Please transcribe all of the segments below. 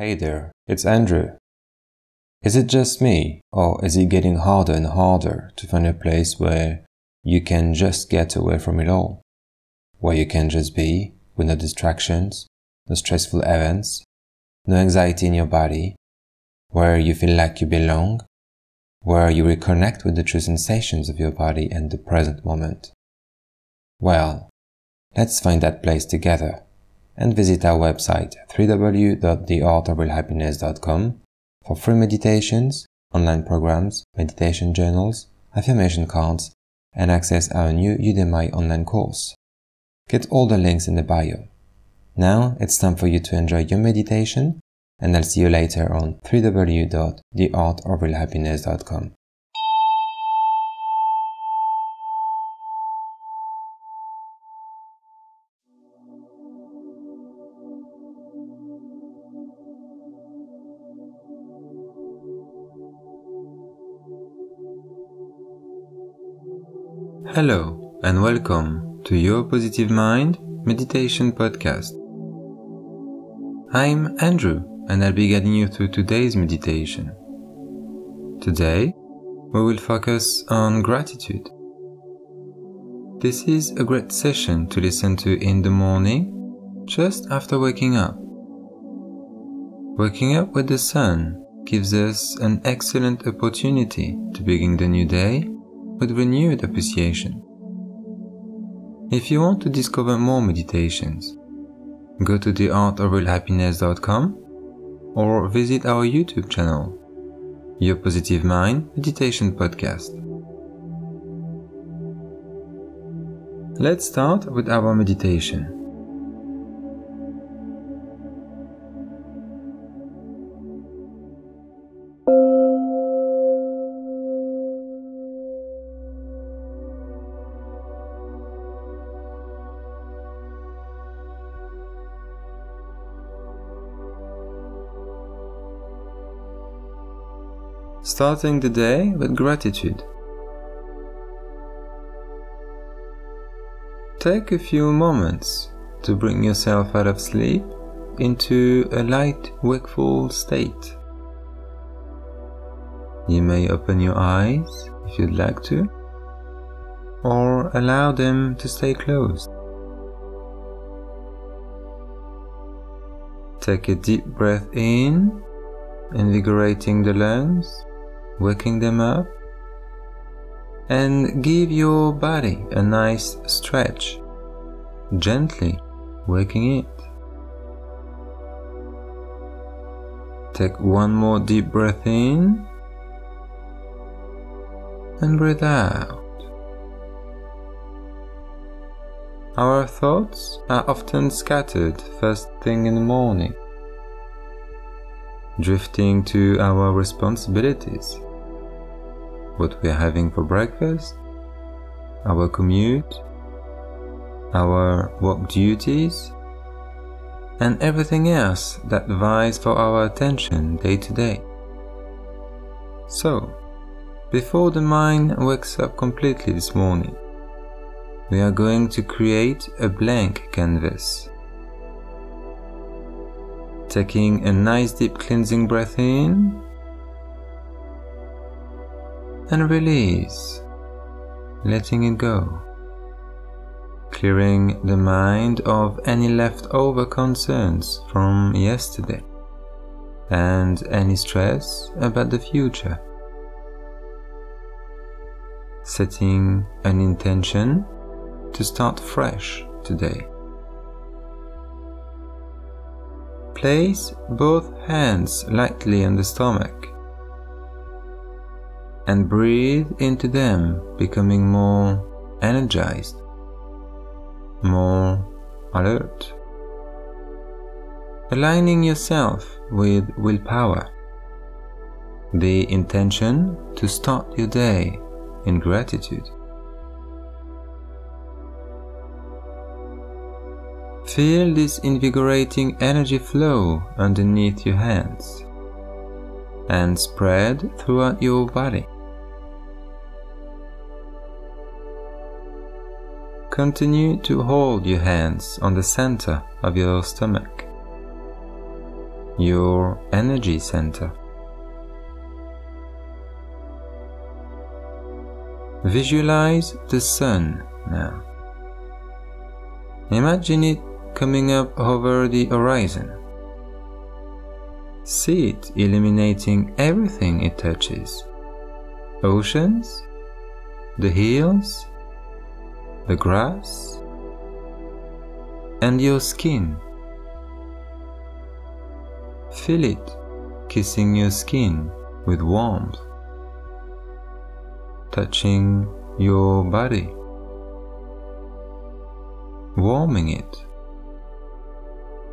Hey there, it's Andrew. Is it just me, or is it getting harder and harder to find a place where you can just get away from it all? Where you can just be, with no distractions, no stressful events, no anxiety in your body, where you feel like you belong, where you reconnect with the true sensations of your body and the present moment. Well, let's find that place together and visit our website www.theartofrealhappiness.com for free meditations, online programs, meditation journals, affirmation cards, and access our new Udemy online course. Get all the links in the bio. Now it's time for you to enjoy your meditation, and I'll see you later on www.theartofrealhappiness.com. Hello and welcome to Your Positive Mind Meditation Podcast. I'm Andrew and I'll be guiding you through today's meditation. Today, we will focus on gratitude. This is a great session to listen to in the morning, just after waking up. Waking up with the sun gives us an excellent opportunity to begin the new day with renewed appreciation. If you want to discover more meditations, go to theartofrealhappiness.com or visit our YouTube channel, Your Positive Mind Meditation Podcast. Let's start with our meditation. Starting the day with gratitude. Take a few moments to bring yourself out of sleep into a light, wakeful state. You may open your eyes if you'd like to, or allow them to stay closed. Take a deep breath in, invigorating the lungs waking them up, and give your body a nice stretch, gently waking it. Take one more deep breath in and breathe out. Our thoughts are often scattered first thing in the morning, drifting to our responsibilities what we are having for breakfast, our commute, our work duties, and everything else that vies for our attention day to day. So, before the mind wakes up completely this morning, we are going to create a blank canvas. Taking a nice deep cleansing breath in and release, letting it go, clearing the mind of any leftover concerns from yesterday and any stress about the future. Setting an intention to start fresh today. Place both hands lightly on the stomach and breathe into them, becoming more energized, more alert. Aligning yourself with willpower, the intention to start your day in gratitude. Feel this invigorating energy flow underneath your hands and spread throughout your body. Continue to hold your hands on the center of your stomach. your energy center. Visualize the sun now. Imagine it coming up over the horizon. See it illuminating everything it touches oceans, the hills, the grass, and your skin. Feel it kissing your skin with warmth, touching your body, warming it,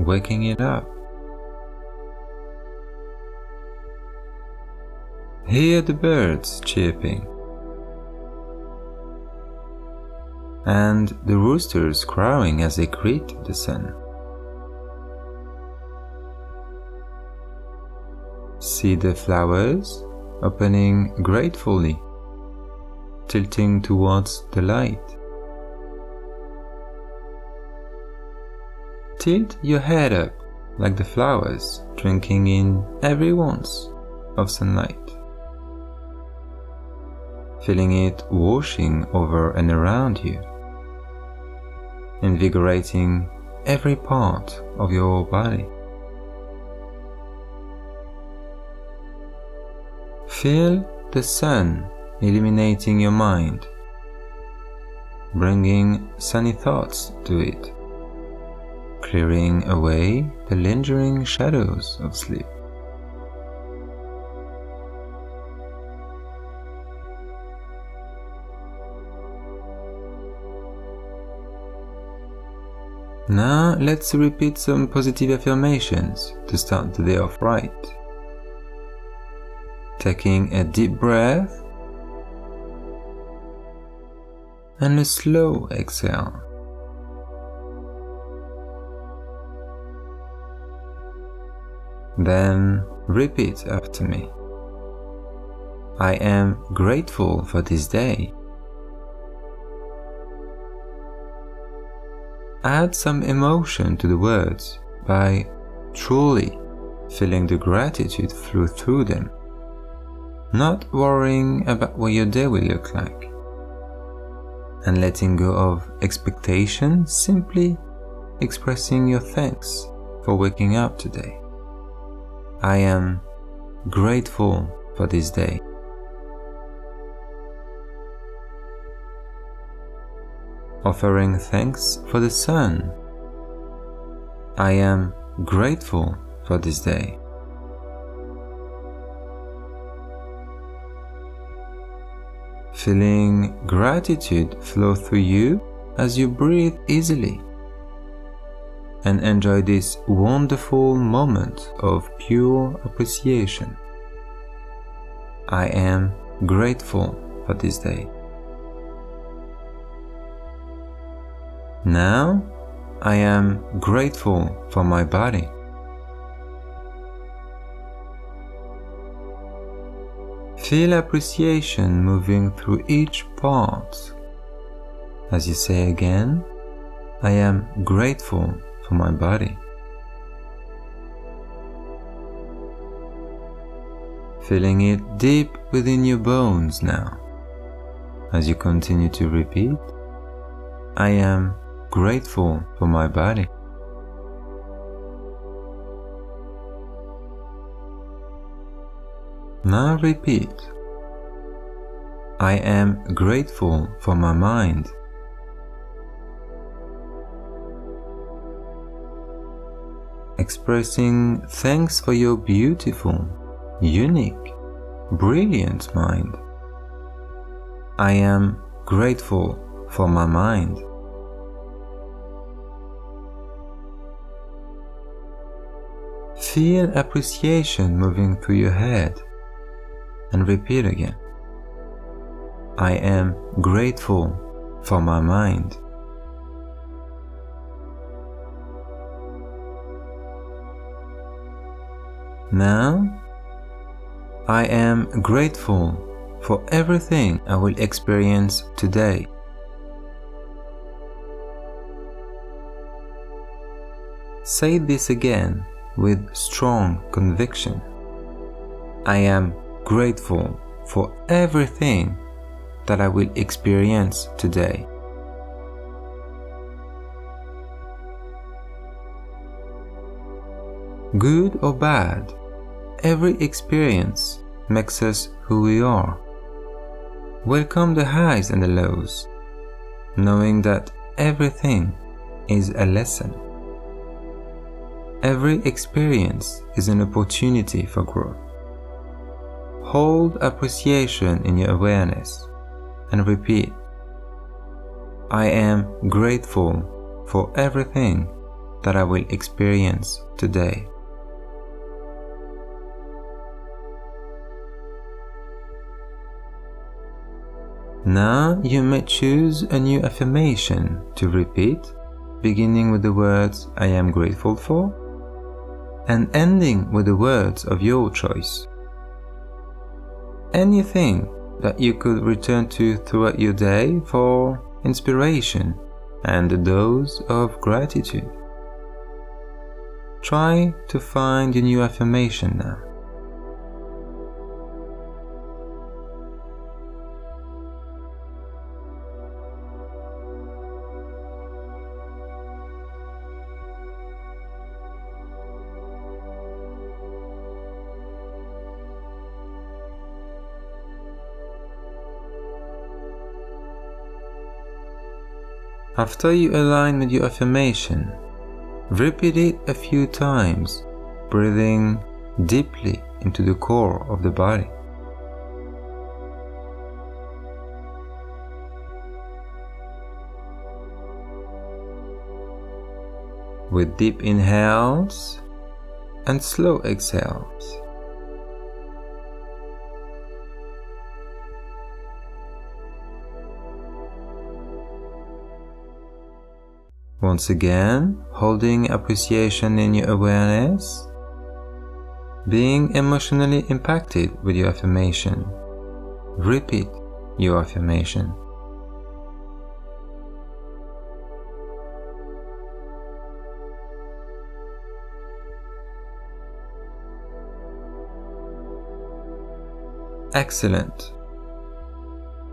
waking it up. Hear the birds chirping and the roosters crowing as they greet the sun. See the flowers opening gratefully, tilting towards the light. Tilt your head up like the flowers, drinking in every ounce of sunlight feeling it washing over and around you, invigorating every part of your body. Feel the sun illuminating your mind, bringing sunny thoughts to it, clearing away the lingering shadows of sleep. Now let's repeat some positive affirmations to start the day off right. Taking a deep breath and a slow exhale. Then repeat after me. I am grateful for this day. Add some emotion to the words by truly feeling the gratitude flow through them, not worrying about what your day will look like, and letting go of expectation, simply expressing your thanks for waking up today. I am grateful for this day. Offering thanks for the sun. I am grateful for this day. Feeling gratitude flow through you as you breathe easily and enjoy this wonderful moment of pure appreciation. I am grateful for this day. Now I am grateful for my body. Feel appreciation moving through each part. As you say again, I am grateful for my body. Feeling it deep within your bones now. As you continue to repeat, I am grateful for my body. Now repeat. I am grateful for my mind. Expressing thanks for your beautiful, unique, brilliant mind. I am grateful for my mind. Feel appreciation moving through your head and repeat again. I am grateful for my mind. Now, I am grateful for everything I will experience today. Say this again with strong conviction. I am grateful for everything that I will experience today. Good or bad, every experience makes us who we are. Welcome the highs and the lows, knowing that everything is a lesson. Every experience is an opportunity for growth. Hold appreciation in your awareness and repeat I am grateful for everything that I will experience today. Now you may choose a new affirmation to repeat, beginning with the words I am grateful for and ending with the words of your choice. Anything that you could return to throughout your day for inspiration and a dose of gratitude. Try to find a new affirmation now. After you align with your affirmation, repeat it a few times, breathing deeply into the core of the body. With deep inhales and slow exhales. Once again, holding appreciation in your awareness, being emotionally impacted with your affirmation. Repeat your affirmation. Excellent.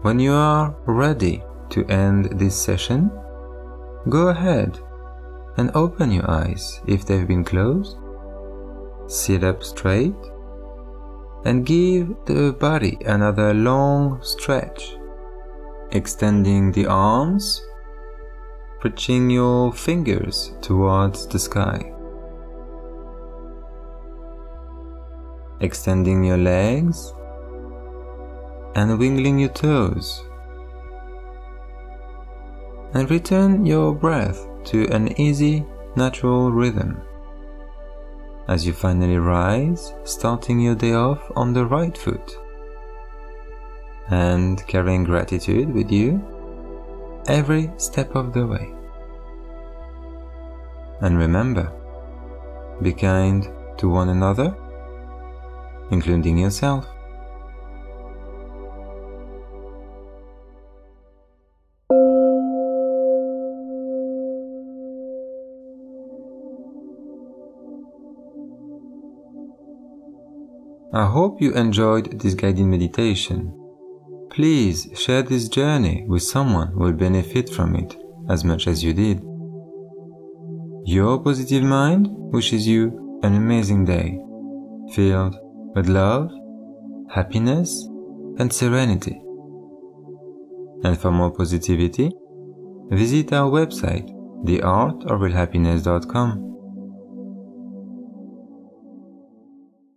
When you are ready to end this session, Go ahead and open your eyes if they've been closed. Sit up straight and give the body another long stretch, extending the arms, reaching your fingers towards the sky. Extending your legs and wiggling your toes and return your breath to an easy, natural rhythm. As you finally rise, starting your day off on the right foot and carrying gratitude with you every step of the way. And remember, be kind to one another, including yourself. I hope you enjoyed this guided meditation. Please share this journey with someone who will benefit from it as much as you did. Your positive mind wishes you an amazing day, filled with love, happiness, and serenity. And for more positivity, visit our website, theartofrealhappiness.com.